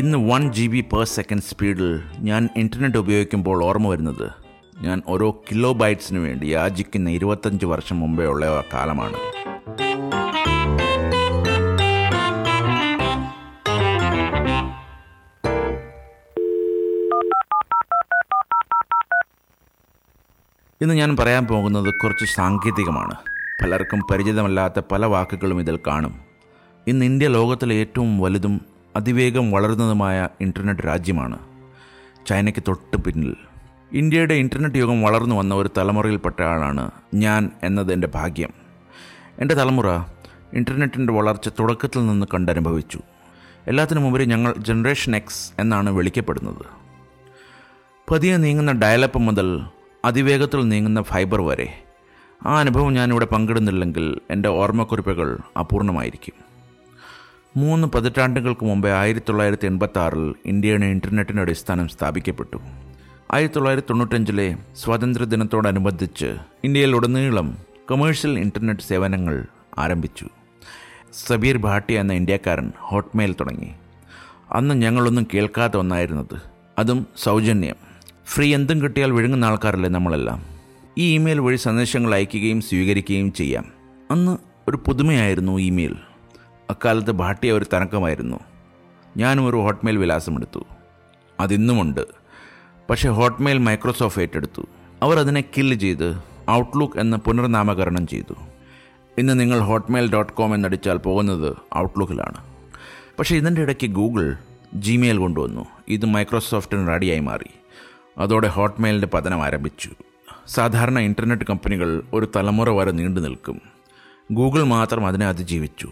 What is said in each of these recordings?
ഇന്ന് one G B per second സ്പീഡിൽ ഞാൻ ഇന്റർനെറ്റ് ഉപയോഗിക്കുമ്പോൾ ഓർമ്മ വരുന്നത്. ഞാൻ ഓരോ കിലോ ബൈറ്റ്സിന് വേണ്ടി യാചിക്കുന്ന ഇരുപത്തഞ്ച് വർഷം മുമ്പേ ഉള്ള കാലമാണ്. ഇന്ന് ഞാൻ പറയാൻ പോകുന്നത് കുറച്ച് സാങ്കേതികമാണ്. പലർക്കും പരിചിതമല്ലാത്ത പല വാക്കുകളും ഇതിൽ കാണും. ഇന്ന് ഇന്ത്യ ലോകത്തിലെ ഏറ്റവും വലുതും അതിവേഗം വളരുന്നതുമായ ഇന്റർനെറ്റ് രാജ്യമാണ്. ചൈനയ്ക്ക് തൊട്ട് പിന്നിൽ. ഇന്ത്യയുടെ ഇന്റർനെറ്റ് യുഗം വളർന്നു വന്ന ഒരു തലമുറയിൽപ്പെട്ട ആളാണ് ഞാൻ എന്നത് എന്റെ ഭാഗ്യം. എന്റെ തലമുറ ഇന്റർനെറ്റിന്റെ വളർച്ച തുടക്കത്തിൽ നിന്ന് കണ്ടനുഭവിച്ചു. എല്ലാത്തിനും മുമ്പ് ഞങ്ങൾ ജനറേഷൻ എക്സ് എന്നാണ് വിളിക്കപ്പെടുന്നത്. പതിയെ നീങ്ങുന്ന ഡയലപ്പ് മുതൽ അതിവേഗത്തിൽ നീങ്ങുന്ന ഫൈബർ വരെ. ആ അനുഭവം ഞാനിവിടെ പങ്കിടുന്നില്ലെങ്കിൽ എന്റെ ഓർമ്മക്കുറിപ്പുകൾ അപൂർണമായിരിക്കും. മൂന്ന് പതിറ്റാണ്ടുകൾക്ക് മുമ്പേ ആയിരത്തി തൊള്ളായിരത്തി എൺപത്തി ഇന്ത്യയുടെ ഇന്റർനെറ്റിന്റെ അടിസ്ഥാനം സ്ഥാപിക്കപ്പെട്ടു. ആയിരത്തി തൊള്ളായിരത്തി തൊണ്ണൂറ്റഞ്ചിലെ സ്വാതന്ത്ര്യദിനത്തോടനുബന്ധിച്ച് ഇന്ത്യയിലുടനീളം കൊമേഴ്ഷ്യൽ ഇന്റർനെറ്റ് സേവനങ്ങൾ ആരംഭിച്ചു. സബീർ ഭാട്ടി എന്ന ഇന്ത്യക്കാരൻ ഹോട്ട്മെയിൽ തുടങ്ങി. അന്ന് ഞങ്ങളൊന്നും കേൾക്കാത്ത ഒന്നായിരുന്നത്. അതും സൗജന്യം. ഫ്രീ എന്തും കിട്ടിയാൽ വിഴുങ്ങുന്ന ആൾക്കാരല്ലേ നമ്മളെല്ലാം. ഈ ഇമെയിൽ വഴി സന്ദേശങ്ങൾ അയക്കുകയും സ്വീകരിക്കുകയും ചെയ്യാം. അന്ന് ഒരു പുതുമയായിരുന്നു ഇമെയിൽ. അക്കാലത്ത് ഭാട്ടിയ ഒരു തനക്കമായിരുന്നു. ഞാനും ഒരു ഹോട്ട്മെയിൽ വിലാസമെടുത്തു. അതിന്നുമുണ്ട്. പക്ഷേ ഹോട്ട്മെയിൽ മൈക്രോസോഫ്റ്റ് ഏറ്റെടുത്തു. അവർ അതിനെ കില്ല് ചെയ്ത് ഔട്ട്ലുക്ക് എന്ന് പുനർനാമകരണം ചെയ്തു. ഇന്ന് നിങ്ങൾ ഹോട്ട്മെയിൽ ഡോട്ട് കോം എന്നടിച്ചാൽ പോകുന്നത് ഔട്ട്ലുക്കിലാണ്. പക്ഷേ ഇതിന്റെ ഇടയ്ക്ക് ഗൂഗിൾ ജിമെയിൽ കൊണ്ടുവന്നു. ഇത് മൈക്രോസോഫ്റ്റിന് റെഡിയായി മാറി. അതോടെ ഹോട്ട്മെയിലിന്റെ പതനം ആരംഭിച്ചു. സാധാരണ ഇന്റർനെറ്റ് കമ്പനികൾ ഒരു തലമുറ വരെ നീണ്ടു നിൽക്കും ഗൂഗിൾ മാത്രം അതിനെ അതിജീവിച്ചു.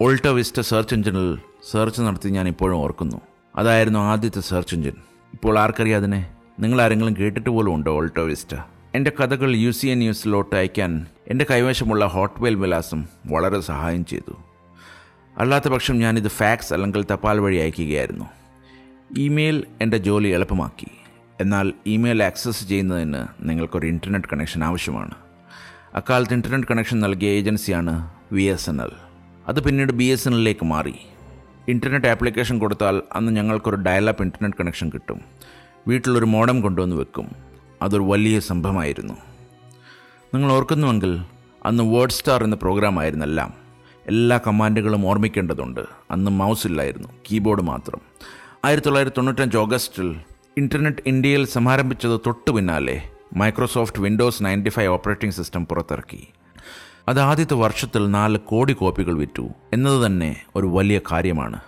ഓൾട്ടോ വിസ്റ്റ സെർച്ച് എഞ്ചിനിൽ സെർച്ച് നടത്തി ഞാൻ ഇപ്പോഴും ഓർക്കുന്നു. അതായിരുന്നു ആദ്യത്തെ സെർച്ച് എഞ്ചിൻ ഇപ്പോൾ ആർക്കറിയാം അതിനെ? നിങ്ങൾ ആരെങ്കിലും കേട്ടിട്ട് പോലും ഉണ്ടോ ഓൾട്ടോ വിസ്റ്റ എന്റെ കഥകൾ യു സി എൻ ന്യൂസിലോട്ട് അയക്കാൻ എന്റെ കൈവശമുള്ള ഹോട്ട്മെയിൽ വിലാസം വളരെ സഹായം ചെയ്തു. അല്ലാത്ത പക്ഷം ഞാനിത് ഫാക്സ് അല്ലെങ്കിൽ തപാൽ വഴി അയക്കുകയായിരുന്നു. ഇമെയിൽ എന്റെ ജോലി എളുപ്പമാക്കി. എന്നാൽ ഇമെയിൽ ആക്സസ് ചെയ്യുന്നതിന് നിങ്ങൾക്കൊരു ഇന്റർനെറ്റ് കണക്ഷൻ ആവശ്യമാണ്. അക്കാലത്ത് ഇന്റർനെറ്റ് കണക്ഷൻ നൽകിയ ഏജൻസിയാണ് വി എസ് എൻ എൽ അത് പിന്നീട് ബി എസ് എൻ എല്ലിലേക്ക് മാറി. ഇന്റർനെറ്റ് ആപ്ലിക്കേഷൻ കൊടുത്താൽ അന്ന് ഞങ്ങൾക്കൊരു ഡയലപ്പ് ഇന്റർനെറ്റ് കണക്ഷൻ കിട്ടും. വീട്ടിലൊരു മോഡം കൊണ്ടുവന്ന് വെക്കും. അതൊരു വലിയ സംഭവമായിരുന്നു. നിങ്ങൾ ഓർക്കുന്നുവെങ്കിൽ അന്ന് വേർഡ് സ്റ്റാർ എന്ന പ്രോഗ്രാം ആയിരുന്നെല്ലാം. എല്ലാ കമാൻഡുകളും ഓർമ്മിക്കേണ്ടതുണ്ട്. അന്ന് മൗസ് ഇല്ലായിരുന്നു കീബോർഡ് മാത്രം. ആയിരത്തി തൊള്ളായിരത്തി തൊണ്ണൂറ്റഞ്ച് ഓഗസ്റ്റിൽ ഇന്റർനെറ്റ് ഇന്ത്യയിൽ സമാരംഭിച്ചത് തൊട്ടു പിന്നാലെ Microsoft Windows ninety five operating system പുറത്തിറക്കി. അത് ആദ്യത്തെ വർഷത്തിൽ നാല് കോടി കോപ്പികൾ വിറ്റു. എന്നത് തന്നെ ഒരു വലിയ കാര്യമാണ്.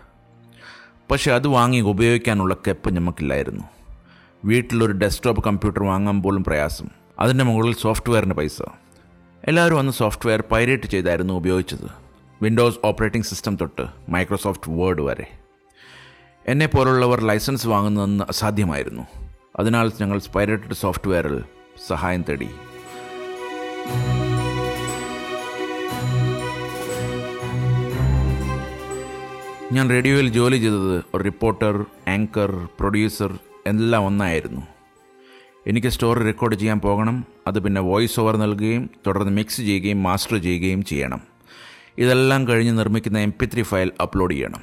പക്ഷേ അത് വാങ്ങി ഉപയോഗിക്കാനുള്ള കെപ്പ് നമുക്കില്ലായിരുന്നു വീട്ടിലൊരു ഡെസ്ക്ടോപ്പ് കമ്പ്യൂട്ടർ വാങ്ങാൻ പോലും പ്രയാസം. അതിന്റെ മുകളിൽ സോഫ്റ്റ്വെയറിന് പൈസ. എല്ലാവരും അന്ന് സോഫ്റ്റ്വെയർ പൈറേറ്റ് ചെയ്തായിരുന്നു ഉപയോഗിച്ചത്. വിൻഡോസ് ഓപ്പറേറ്റിംഗ് സിസ്റ്റം തൊട്ട് മൈക്രോസോഫ്റ്റ് വേർഡ് വരെ. എന്നെ പോലുള്ളവർ ലൈസൻസ് വാങ്ങുന്നതെന്ന് അസാധ്യമായിരുന്നു. അതിനാൽ ഞങ്ങൾ പൈറേറ്റഡ് സോഫ്റ്റ്വെയറിൽ സഹായം തേടി. ഞാൻ റേഡിയോയിൽ ജോലി ചെയ്തത് ഒരു റിപ്പോർട്ടർ ആങ്കർ പ്രൊഡ്യൂസർ എല്ലാം ഒന്നായിരുന്നു. എനിക്ക് സ്റ്റോറി റെക്കോർഡ് ചെയ്യാൻ പോകണം അത് പിന്നെ വോയിസ് ഓവർ നൽകുകയും തുടർന്ന് മിക്സ് ചെയ്യുകയും മാസ്റ്റർ ചെയ്യുകയും ചെയ്യണം. ഇതെല്ലാം കഴിഞ്ഞ് നിർമ്മിക്കുന്ന എം ഫയൽ അപ്ലോഡ് ചെയ്യണം.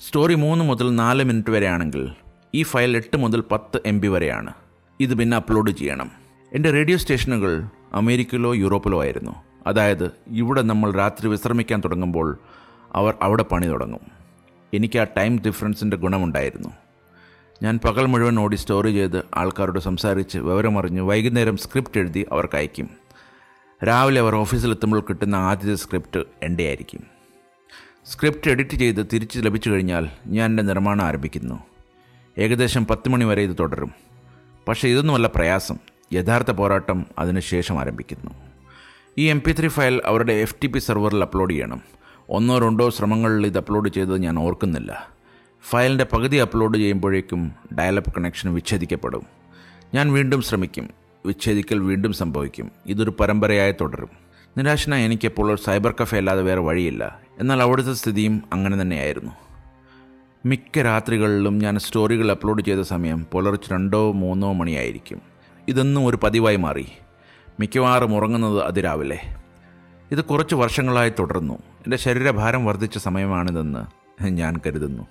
സ്റ്റോറി മൂന്ന് മുതൽ നാല് മിനിറ്റ് വരെയാണെങ്കിൽ ഈ ഫയൽ എട്ട് മുതൽ പത്ത് എം ബി വരെയാണ്. ഇത് പിന്നെ അപ്ലോഡ് ചെയ്യണം. എന്റെ റേഡിയോ സ്റ്റേഷനുകൾ അമേരിക്കയിലോ യൂറോപ്പിലോ ആയിരുന്നു. അതായത് ഇവിടെ നമ്മൾ രാത്രി വിശ്രമിക്കാൻ തുടങ്ങുമ്പോൾ അവർ അവിടെ പണി തുടങ്ങും. എനിക്ക് ആ ടൈം ഡിഫറൻസിന്റെ ഗുണമുണ്ടായിരുന്നു. ഞാൻ പകൽ മുഴുവൻ ഓടി സ്റ്റോറി ചെയ്ത് ആൾക്കാരോട് സംസാരിച്ച് വിവരമറിഞ്ഞ് വൈകുന്നേരം സ്ക്രിപ്റ്റ് എഴുതി അവർക്ക് അയക്കും. രാവിലെ അവർ ഓഫീസിലെത്തുമ്പോൾ കിട്ടുന്ന ആദ്യത്തെ സ്ക്രിപ്റ്റ് എന്റെ ആയിരിക്കും സ്ക്രിപ്റ്റ് എഡിറ്റ് ചെയ്ത് തിരിച്ച് ലഭിച്ചു കഴിഞ്ഞാൽ ഞാൻ എന്റെ നിർമ്മാണം ആരംഭിക്കുന്നു. ഏകദേശം പത്ത് മണി വരെ ഇത് തുടരും. പക്ഷേ ഇതൊന്നുമല്ല പ്രയാസം. യഥാർത്ഥ പോരാട്ടം അതിനുശേഷം ആരംഭിക്കുന്നു. ഈ എം പി ത്രീ ഫയൽ അവരുടെ എഫ് ടി പി സെർവറിൽ അപ്ലോഡ് ചെയ്യണം. ഒന്നോ രണ്ടോ ശ്രമങ്ങളിൽ ഇത് അപ്ലോഡ് ചെയ്തത് ഞാൻ ഓർക്കുന്നില്ല. ഫയലിന്റെ പകുതി അപ്ലോഡ് ചെയ്യുമ്പോഴേക്കും ഡയലപ്പ് കണക്ഷൻ വിച്ഛേദിക്കപ്പെടും. ഞാൻ വീണ്ടും ശ്രമിക്കും. വിച്ഛേദിക്കൽ വീണ്ടും സംഭവിക്കും. ഇതൊരു പരമ്പരയായി തുടരും. നിരാശന എനിക്കിപ്പോൾ ഒരു സൈബർ കഫേ അല്ലാതെ വേറെ വഴിയില്ല. എന്നാൽ അവിടുത്തെ സ്ഥിതിയും അങ്ങനെ തന്നെയായിരുന്നു. മിക്ക രാത്രികളിലും ഞാൻ സ്റ്റോറികൾ അപ്ലോഡ് ചെയ്ത സമയം പുലർച്ചെ രണ്ടോ മൂന്നോ മണിയായിരിക്കും. ഇതൊന്നും ഒരു പതിവായി മാറി. മിക്കവാറും ഉറങ്ങുന്നത് അതിരാവിലെ. ഇത് കുറച്ച് വർഷങ്ങളായി തുടർന്നു. എന്റെ ശരീരഭാരം വർദ്ധിച്ച സമയമാണിതെന്ന് ഞാൻ കരുതുന്നു.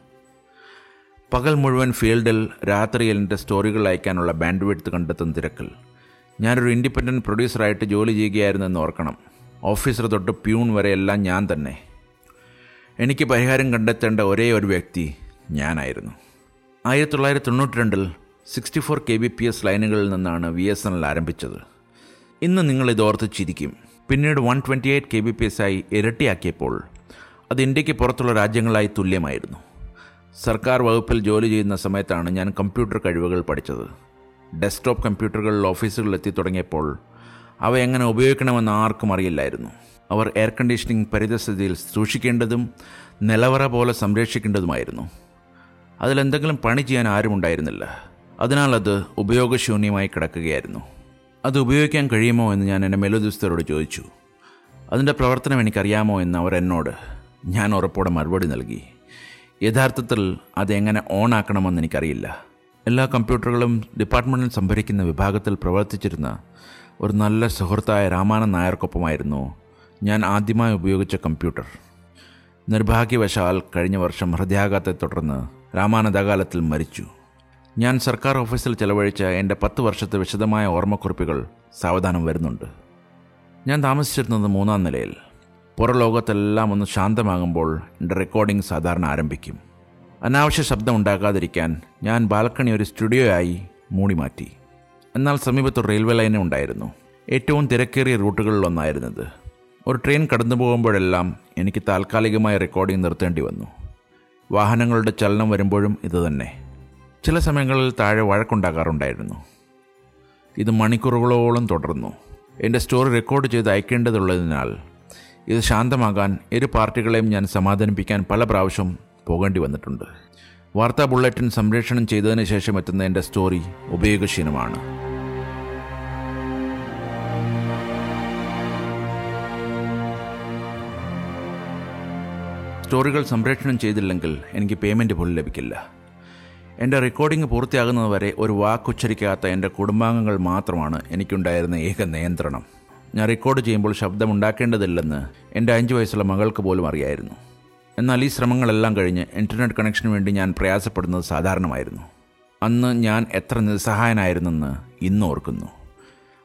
പകൽ മുഴുവൻ ഫീൽഡിൽ രാത്രിയിൽ എന്റെ സ്റ്റോറികൾ അയക്കാനുള്ള ബാൻഡ് വിഡ്ത്ത് കണ്ടെത്തുന്ന തിരക്കിൽ ഞാനൊരു ഇൻഡിപെൻഡന്റ് പ്രൊഡ്യൂസറായിട്ട് ജോലി ചെയ്യുകയായിരുന്നു എന്ന് ഓർക്കണം. ഓഫീസർ തൊട്ട് പ്യൂൺ വരെ എല്ലാം ഞാൻ തന്നെ. എനിക്ക് പരിഹാരം കണ്ടെത്തേണ്ട ഒരേ ഒരു വ്യക്തി ഞാനായിരുന്നു. ആയിരത്തി തൊള്ളായിരത്തി തൊണ്ണൂറ്റി രണ്ടിൽ sixty four K B P S ലൈനുകളിൽ നിന്നാണ് വി എസ് എൻ എൽ ആരംഭിച്ചത്. ഇന്ന് നിങ്ങൾ ഇതോർത്ത് ചിരിക്കും. പിന്നീട് one twenty eight K B P S ആയി ഇരട്ടിയാക്കിയപ്പോൾ അത് ഇന്ത്യയ്ക്ക് പുറത്തുള്ള രാജ്യങ്ങളായി തുല്യമായിരുന്നു. സർക്കാർ വകുപ്പിൽ ജോലി ചെയ്യുന്ന സമയത്താണ് ഞാൻ കമ്പ്യൂട്ടർ കഴിവുകൾ പഠിച്ചത്. ഡെസ്ക്ടോപ്പ് കമ്പ്യൂട്ടറുകളിൽ ഓഫീസുകളിൽ എത്തി തുടങ്ങിയപ്പോൾ അവ എങ്ങനെ ഉപയോഗിക്കണമെന്ന് ആർക്കും അറിയില്ലായിരുന്നു. അവർ എയർ കണ്ടീഷനിങ് പരിതസ്ഥിതിയിൽ സൂക്ഷിക്കേണ്ടതും നിലവറ പോലെ സംരക്ഷിക്കേണ്ടതുമായിരുന്നു. അതിലെന്തെങ്കിലും പണി ചെയ്യാൻ ആരും ഉണ്ടായിരുന്നില്ല അതിനാൽ അത് ഉപയോഗശൂന്യമായി കിടക്കുകയായിരുന്നു. അത് ഉപയോഗിക്കാൻ കഴിയുമോ എന്ന് ഞാൻ എന്റെ മേലുദ്യോഗസ്ഥരോട് ചോദിച്ചു. അതിന്റെ പ്രവർത്തനം എനിക്കറിയാമോ എന്ന് അവർ എന്നോട് ഞാൻ ഉറപ്പോടെ മറുപടി നൽകി. യഥാർത്ഥത്തിൽ അതെങ്ങനെ ഓൺ ആക്കണമെന്ന് എനിക്കറിയില്ല. എല്ലാ കമ്പ്യൂട്ടറുകളും ഡിപ്പാർട്ട്മെന്റിൽ സംഭരിക്കുന്ന വിഭാഗത്തിൽ പ്രവർത്തിച്ചിരുന്ന ഒരു നല്ല സുഹൃത്തായ രാമാനന്ദ നായർക്കൊപ്പമായിരുന്നു ഞാൻ ആദ്യമായി ഉപയോഗിച്ച കമ്പ്യൂട്ടർ. നിർഭാഗ്യവശാൽ കഴിഞ്ഞ വർഷം ഹൃദയാഘാതത്തെ തുടർന്ന് രാമാനന്ദകാലത്തിൽ മരിച്ചു. ഞാൻ സർക്കാർ ഓഫീസിൽ ചെലവഴിച്ച എന്റെ പത്ത് വർഷത്തെ വിശദമായ ഓർമ്മക്കുറിപ്പുകൾ സാവധാനം വരുന്നുണ്ട്. ഞാൻ താമസിച്ചിരുന്നത് മൂന്നാം നിലയിൽ. പുറലോകത്തെല്ലാം ഒന്ന് ശാന്തമാകുമ്പോൾ എന്റെ റെക്കോർഡിംഗ് സാധാരണ ആരംഭിക്കും. അനാവശ്യ ശബ്ദം ഉണ്ടാകാതിരിക്കാൻ ഞാൻ ബാൽക്കണി ഒരു സ്റ്റുഡിയോയായി മൂടി മാറ്റി. എന്നാൽ സമീപത്ത് റെയിൽവേ ലൈനും ഉണ്ടായിരുന്നു. ഏറ്റവും തിരക്കേറിയ റൂട്ടുകളിലൊന്നായിരുന്നത് ഒരു ട്രെയിൻ കടന്നു പോകുമ്പോഴെല്ലാം എനിക്ക് താൽക്കാലികമായ റെക്കോർഡിംഗ് നിർത്തേണ്ടി വന്നു. വാഹനങ്ങളുടെ ചലനം വരുമ്പോഴും ഇതുതന്നെ ചില സമയങ്ങളിൽ താഴെ വഴക്കുണ്ടാകാറുണ്ടായിരുന്നു. ഇത് മണിക്കൂറുകളോളം തുടർന്നു. എന്റെ സ്റ്റോറി റെക്കോർഡ് ചെയ്ത് അയക്കേണ്ടതുള്ളതിനാൽ ഇത് ശാന്തമാകാൻ ഇരു പാർട്ടികളെയും ഞാൻ സമാധാനിപ്പിക്കാൻ പല പ്രാവശ്യം പോകേണ്ടി വന്നിട്ടുണ്ട്. വാർത്താ ബുള്ളറ്റിൻ സംരക്ഷണം ചെയ്തതിന് ശേഷം എത്തുന്ന എന്റെ സ്റ്റോറി ഉപയോഗശീലമാണ്. സ്റ്റോറികൾ സംരക്ഷണം ചെയ്തില്ലെങ്കിൽ എനിക്ക് പേയ്മെന്റ് പോലും ലഭിക്കില്ല. എന്റെ റെക്കോർഡിംഗ് പൂർത്തിയാകുന്നതുവരെ ഒരു വാക്കുച്ചരിക്കാത്ത എന്റെ കുടുംബാംഗങ്ങൾ മാത്രമാണ് എനിക്കുണ്ടായിരുന്ന ഏക നിയന്ത്രണം. ഞാൻ റെക്കോർഡ് ചെയ്യുമ്പോൾ ശബ്ദമുണ്ടാക്കേണ്ടതില്ലെന്ന് എന്റെ അഞ്ച് വയസ്സുള്ള മകൾക്ക് പോലും അറിയായിരുന്നു. എന്നാൽ ഈ ശ്രമങ്ങളെല്ലാം കഴിഞ്ഞ് ഇന്റർനെറ്റ് കണക്ഷന് വേണ്ടി ഞാൻ പ്രയാസപ്പെടുന്നത് സാധാരണമായിരുന്നു. അന്ന് ഞാൻ എത്ര നിസ്സഹായനായിരുന്നെന്ന് ഇന്ന് ഓർക്കുന്നു.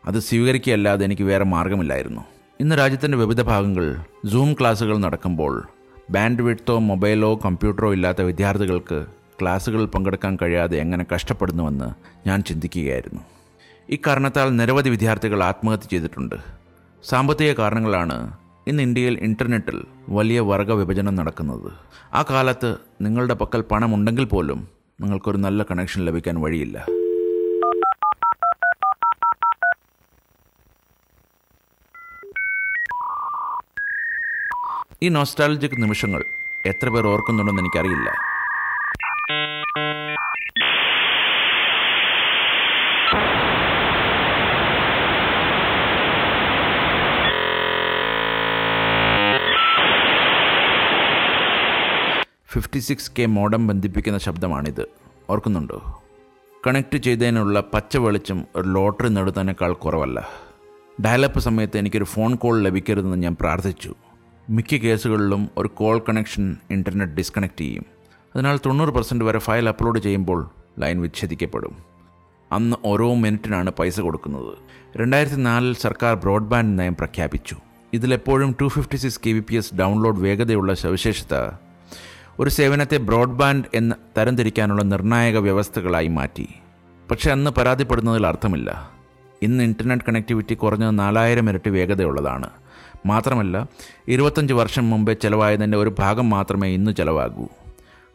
അത് സ്വീകരിക്കുകയല്ലാതെ എനിക്ക് വേറെ മാർഗമില്ലായിരുന്നു. ഇന്ന് രാജ്യത്തിന്റെ വിവിധ ഭാഗങ്ങൾ സൂം ക്ലാസ്സുകൾ നടക്കുമ്പോൾ ബാൻഡ് വിഡ്ത്തോ മൊബൈലോ കമ്പ്യൂട്ടറോ ഇല്ലാത്ത വിദ്യാർത്ഥികൾക്ക് ക്ലാസ്സുകളിൽ പങ്കെടുക്കാൻ കഴിയാതെ എങ്ങനെ കഷ്ടപ്പെടുന്നുവെന്ന് ഞാൻ ചിന്തിക്കുകയായിരുന്നു. ഇക്കാരണത്താൽ നിരവധി വിദ്യാർത്ഥികൾ ആത്മഹത്യ ചെയ്തിട്ടുണ്ട്. സാമ്പത്തിക കാരണങ്ങളാണ് ഇന്ന് ഇന്ത്യയിൽ ഇന്റർനെറ്റിൽ വലിയ വർഗ വിഭജനം നടക്കുന്നത്. ആ കാലത്ത് നിങ്ങളുടെ പക്കൽ പണമുണ്ടെങ്കിൽ പോലും നിങ്ങൾക്കൊരു നല്ല കണക്ഷൻ ലഭിക്കാൻ വഴിയില്ല. ഈ നോസ്റ്റാലജിക് നിമിഷങ്ങൾ എത്ര പേർ ഓർക്കുന്നുണ്ടെന്ന് എനിക്കറിയില്ല. ഫിഫ്റ്റി സിക്സ് കെ മോഡം ബന്ധിപ്പിക്കുന്ന ശബ്ദമാണിത്. ഓർക്കുന്നുണ്ടോ? കണക്ട് ചെയ്തതിനുള്ള പച്ച വെളിച്ചം ഒരു ലോട്ടറി നേടുന്നതിനേക്കാൾ കുറവല്ല. ഡയലപ്പ് സമയത്ത് എനിക്കൊരു ഫോൺ കോൾ ലഭിക്കരുതെന്ന് ഞാൻ പ്രാർത്ഥിച്ചു. മിക്ക കേസുകളിലും ഒരു കോൾ കണക്ഷൻ ഇന്റർനെറ്റ് ഡിസ്കണക്ട് ചെയ്യും. അതിനാൽ തൊണ്ണൂറ് പെർസെന്റ് വരെ ഫയൽ അപ്ലോഡ് ചെയ്യുമ്പോൾ ലൈൻ വിച്ഛേദിക്കപ്പെടും. അന്ന് ഓരോ മിനിറ്റിനാണ് പൈസ കൊടുക്കുന്നത്. രണ്ടായിരത്തി നാലിൽ സർക്കാർ ബ്രോഡ്ബാൻഡ് നയം പ്രഖ്യാപിച്ചു. ഇതിലെപ്പോഴും two fifty six K B P S download വേഗതയുള്ള സവിശേഷത ഒരു സേവനത്തെ ബ്രോഡ്ബാൻഡ് എന്ന് തരംതിരിക്കാനുള്ള നിർണായക വ്യവസ്ഥകളായി മാറ്റി. പക്ഷെ അന്ന് പരാതിപ്പെടുന്നതിൽ അർത്ഥമില്ല. ഇന്ന് ഇന്റർനെറ്റ് കണക്ടിവിറ്റി കുറഞ്ഞത് നാലായിരം ഇരട്ടി വേഗതയുള്ളതാണ്. മാത്രമല്ല ഇരുപത്തഞ്ച് വർഷം മുമ്പേ ചിലവായതിന്റെ ഒരു ഭാഗം മാത്രമേ ഇന്ന് ചിലവാകൂ.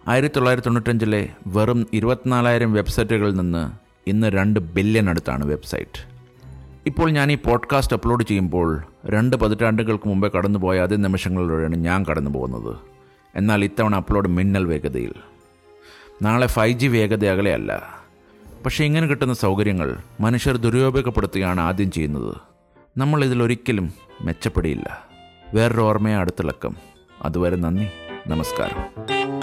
ആയിരത്തി തൊള്ളായിരത്തി തൊണ്ണൂറ്റഞ്ചിലെ വെറും ഇരുപത്തിനാലായിരം വെബ്സൈറ്റുകളിൽ നിന്ന് ഇന്ന് രണ്ട് ബില്യൺ അടുത്താണ് വെബ്സൈറ്റ്. ഇപ്പോൾ ഞാൻ ഈ പോഡ്കാസ്റ്റ് അപ്ലോഡ് ചെയ്യുമ്പോൾ രണ്ട് പതിറ്റാണ്ടുകൾക്ക് മുമ്പേ കടന്നുപോയ അതേ നിമിഷങ്ങളിലൂടെയാണ് ഞാൻ കടന്നു പോകുന്നത് എന്നാൽ ഇത്തവണ അപ്ലോഡ് മിന്നൽ വേഗതയിൽ. നാളെ ഫൈവ് ജി വേഗത അകലെയല്ല പക്ഷേ ഇങ്ങനെ കിട്ടുന്ന സൗകര്യങ്ങൾ മനുഷ്യർ ദുരുപയോഗപ്പെടുത്തുകയാണ് ആദ്യം ചെയ്യുന്നത്. നമ്മൾ ഇതിലൊരിക്കലും മെച്ചപ്പെടിയില്ല. വേറൊരു ഓർമ്മയെ അടുത്തിളക്കം അതുവരെ നന്ദി. നമസ്കാരം.